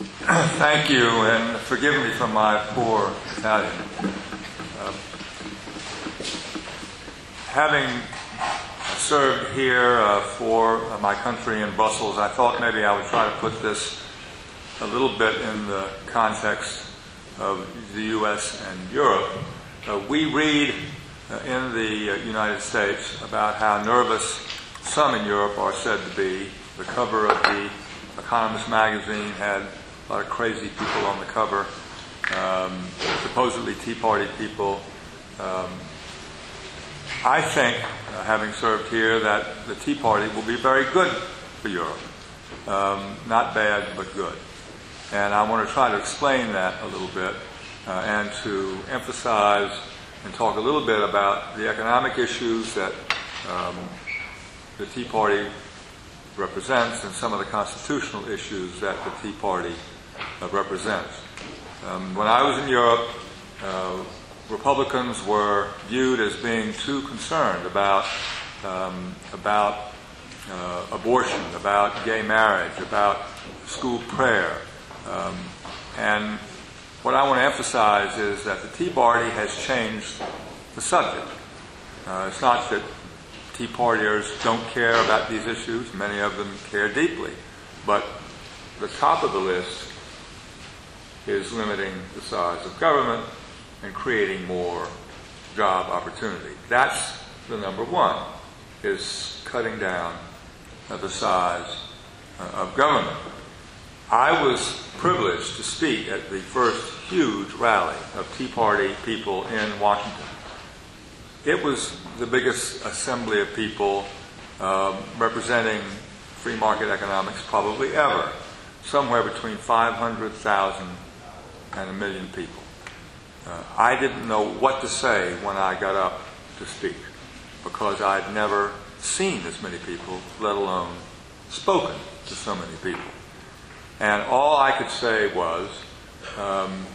Thank you, and forgive me for my poor Italian. Uh, having served here uh, for my country in Brussels, I thought maybe I would try to put this a little bit in the context of the U.S. and Europe. Uh, we read uh, in the uh, United States about how nervous some in Europe are said to be. The cover of the Economist magazine had a lot of crazy people on the cover, um, supposedly Tea Party people. Um, I think, uh, having served here, that the Tea Party will be very good for Europe. Um, not bad, but good. And I want to try to explain that a little bit uh, and to emphasize and talk a little bit about the economic issues that um, the Tea Party represents and some of the constitutional issues that the Tea Party represents. Um, when I was in Europe, uh, Republicans were viewed as being too concerned about um, about uh, abortion, about gay marriage, about school prayer, um, and what I want to emphasize is that the Tea Party has changed the subject. Uh, it's not that Tea Partiers don't care about these issues, many of them care deeply. But the top of the list is limiting the size of government and creating more job opportunity. That's the number one, is cutting down the size uh, of government. I was privileged to speak at the first huge rally of Tea Party people in Washington. It was the biggest assembly of people um, representing free market economics probably ever, somewhere between 500,000 and a million people. Uh, I didn't know what to say when I got up to speak because I'd never seen as many people, let alone spoken to so many people. And all I could say was, um,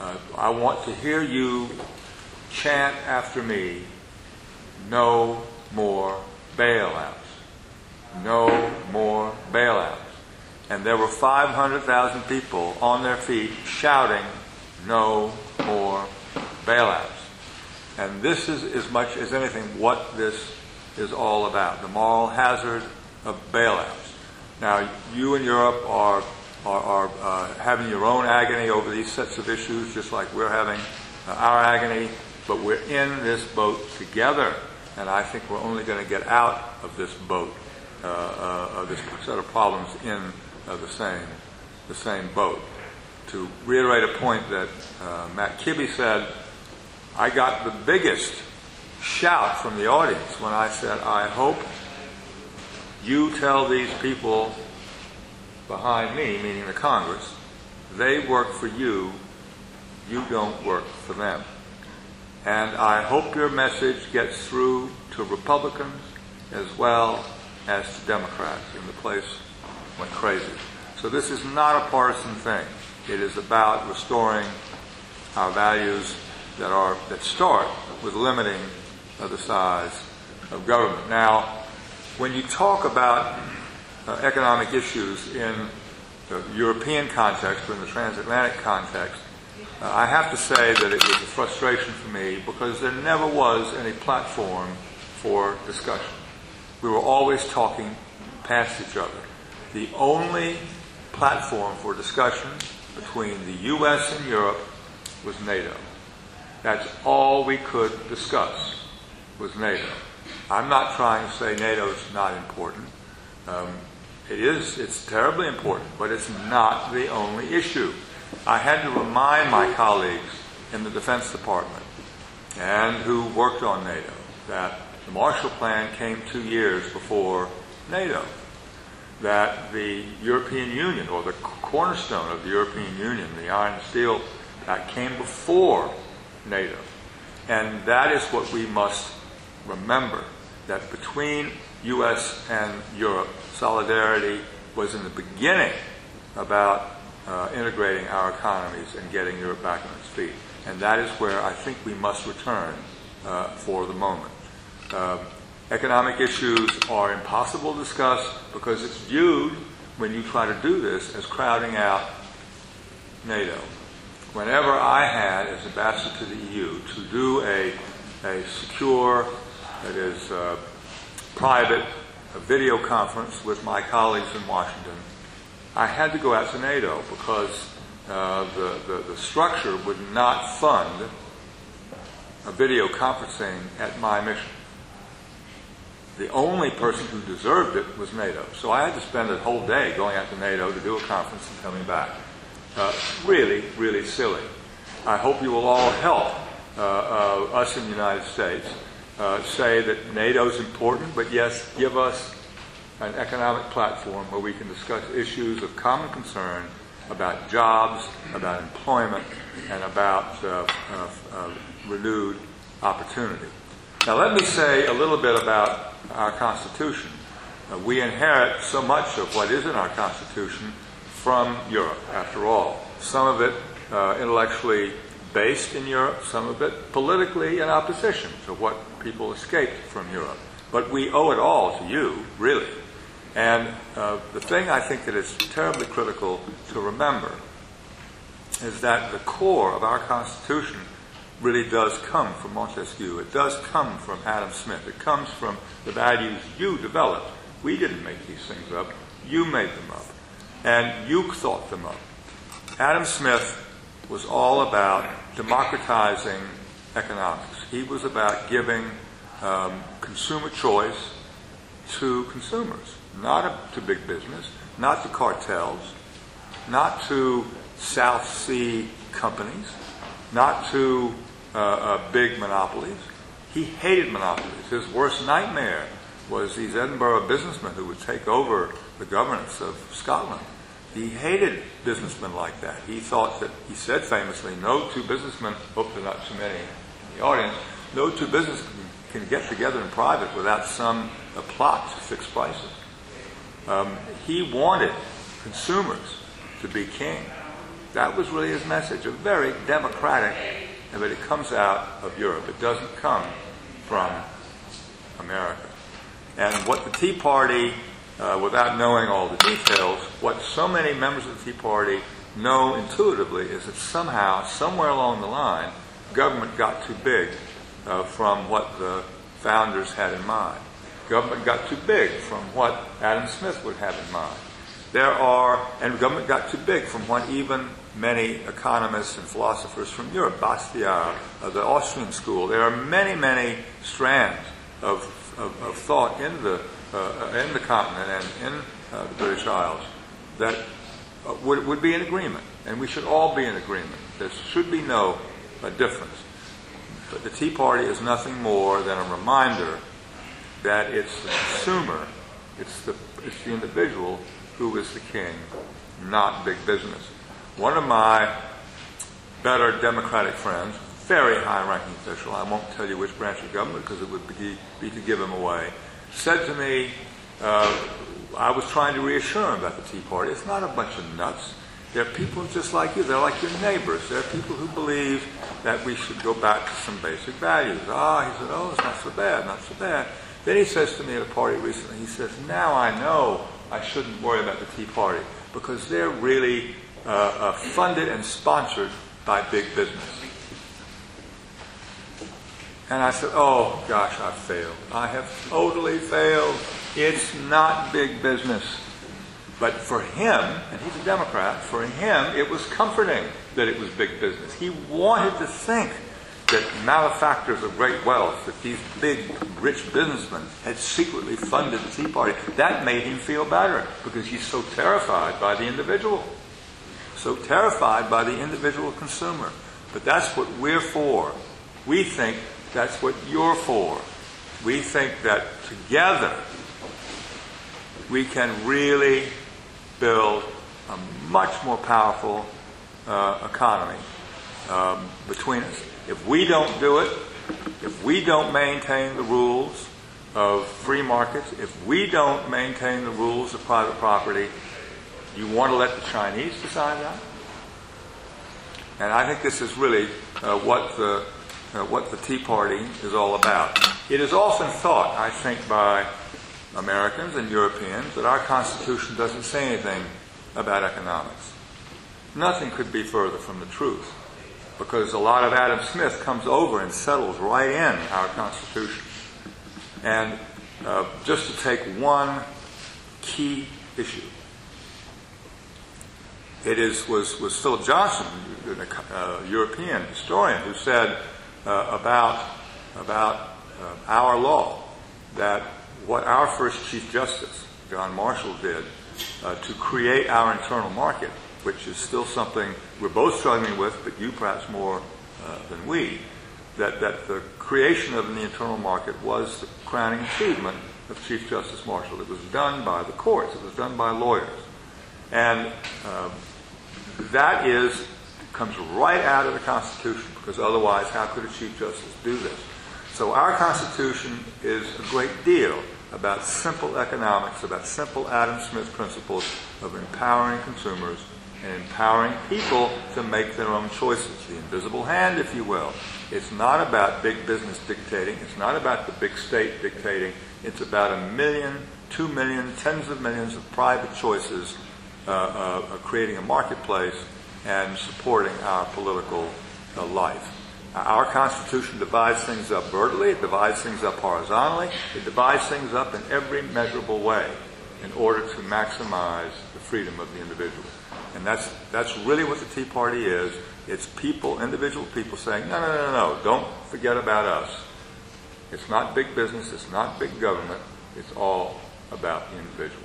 uh, I want to hear you chant after me no more bailouts. No more bailouts. And there were 500,000 people on their feet shouting, no more bailouts. And this is as much as anything what this is all about the moral hazard of bailouts. Now, you in Europe are, are, are uh, having your own agony over these sets of issues, just like we're having uh, our agony but we're in this boat together, and I think we're only going to get out of this boat, uh, uh, of this set of problems in uh, the same the same boat. To reiterate a point that uh, Matt Kibbe said, I got the biggest shout from the audience when I said, I hope you tell these people behind me, meaning the Congress, they work for you, you don't work for them. And I hope your message gets through to Republicans as well as to Democrats. in the place went crazy. So this is not a partisan thing. It is about restoring our values that are that start with limiting of the size of government. Now, when you talk about uh, economic issues in the European context or in the transatlantic context, uh, I have to say that it was a frustration for me because there never was any platform for discussion. We were always talking past each other. The only platform for discussion between the U.S. and Europe was NATO. That's all we could discuss was NATO. I'm not trying to say NATO is not important. Um, it is. It's terribly important, but it's not the only issue. I had to remind my colleagues in the Defense Department and who worked on NATO that the Marshall Plan came two years before NATO, that the European Union, or the cornerstone of the European Union, the iron and steel, that came before NATO. And that is what we must remember that between US and Europe, solidarity was in the beginning about uh, integrating our economies and getting Europe back on its feet. And that is where I think we must return uh, for the moment. Um, economic issues are impossible to discuss because it's viewed, when you try to do this, as crowding out NATO. Whenever I had, as ambassador to the EU, to do a, a secure, that is, uh, private video conference with my colleagues in Washington, I had to go out to NATO because uh, the, the, the structure would not fund a video conferencing at my mission. The only person who deserved it was NATO. So I had to spend a whole day going out to NATO to do a conference and coming back. Uh, really, really silly. I hope you will all help uh, uh, us in the United States uh, say that NATO is important, but yes, give us an economic platform where we can discuss issues of common concern about jobs, about employment, and about uh, uh, renewed opportunity. Now, let me say a little bit about our Constitution. Uh, we inherit so much of what is in our Constitution from Europe, after all. Some of it uh, intellectually based in Europe, some of it politically in opposition to what people escaped from Europe. But we owe it all to you, really. And uh, the thing I think that is terribly critical to remember is that the core of our Constitution really does come from Montesquieu. It does come from Adam Smith. It comes from the values you developed. We didn't make these things up. You made them up. And you thought them up. Adam Smith was all about democratizing economics. He was about giving um, consumer choice to consumers not to big business, not to cartels, not to South Sea companies, not to uh, uh, big monopolies. He hated monopolies. His worst nightmare was these Edinburgh businessmen who would take over the governance of Scotland. He hated businessmen like that. He thought that, he said famously, no two businessmen, hope there are not too many in the audience, no two businessmen can get together in private without some plot to fix prices. Um, he wanted consumers to be king. That was really his message, a very democratic, but it comes out of Europe. It doesn't come from America. And what the Tea Party, uh, without knowing all the details, what so many members of the Tea Party know intuitively is that somehow, somewhere along the line, government got too big uh, from what the founders had in mind government got too big from what Adam Smith would have in mind. There are, and government got too big from what even many economists and philosophers from Europe, Bastiat, uh, the Austrian school, there are many, many strands of, of, of thought in the, uh, in the continent and in uh, the British Isles that uh, would, would be in agreement. And we should all be in agreement. There should be no uh, difference. But the Tea Party is nothing more than a reminder that it's the consumer, it's the, it's the individual who is the king, not big business. One of my better Democratic friends, very high ranking official, I won't tell you which branch of government because it would be, be to give him away, said to me, uh, I was trying to reassure him about the Tea Party. It's not a bunch of nuts. They're people just like you. They're like your neighbors. They're people who believe that we should go back to some basic values. Ah, he said, oh, it's not so bad, not so bad. Then he says to me at a party recently, he says, Now I know I shouldn't worry about the Tea Party because they're really uh, uh, funded and sponsored by big business. And I said, Oh gosh, I've failed. I have totally failed. It's not big business. But for him, and he's a Democrat, for him it was comforting that it was big business. He wanted to think that malefactors of great wealth, that these big, rich businessmen had secretly funded the Tea Party. That made him feel better because he's so terrified by the individual. So terrified by the individual consumer. But that's what we're for. We think that's what you're for. We think that together we can really build a much more powerful uh, economy um, between us. If we don't do it, if we don't maintain the rules of free markets, if we don't maintain the rules of private property, you want to let the Chinese decide that? And I think this is really uh, what the uh, what the Tea Party is all about. It is often thought, I think, by Americans and Europeans that our Constitution doesn't say anything about economics. Nothing could be further from the truth because a lot of Adam Smith comes over and settles right in our Constitution. And uh, just to take one key issue, it is was was Philip Johnson, a uh, European historian, who said uh, about about uh, our law that what our first Chief Justice John Marshall did uh, to create our internal market, which is still something we're both struggling with, but you perhaps more uh, than we, that that the creation of the internal market was the crowning achievement of Chief Justice Marshall. It was done by the courts. It was done by lawyers, and uh, that is comes right out of the Constitution because otherwise, how could a Chief Justice do this? So our Constitution is a great deal about simple economics, about simple Adam Smith principles of empowering consumers and empowering people to make their own choices. The invisible hand, if you will. It's not about big business dictating. It's not about the big state dictating. It's about a million, two million, tens of millions of private choices uh, uh, creating a marketplace and supporting our political uh, life. Our Constitution divides things up vertically, it divides things up horizontally, it divides things up in every measurable way in order to maximize the freedom of the individual. And that's, that's really what the Tea Party is. It's people, individual people saying, no, no, no, no, don't forget about us. It's not big business, it's not big government, it's all about the individual.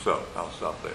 So I'll stop there.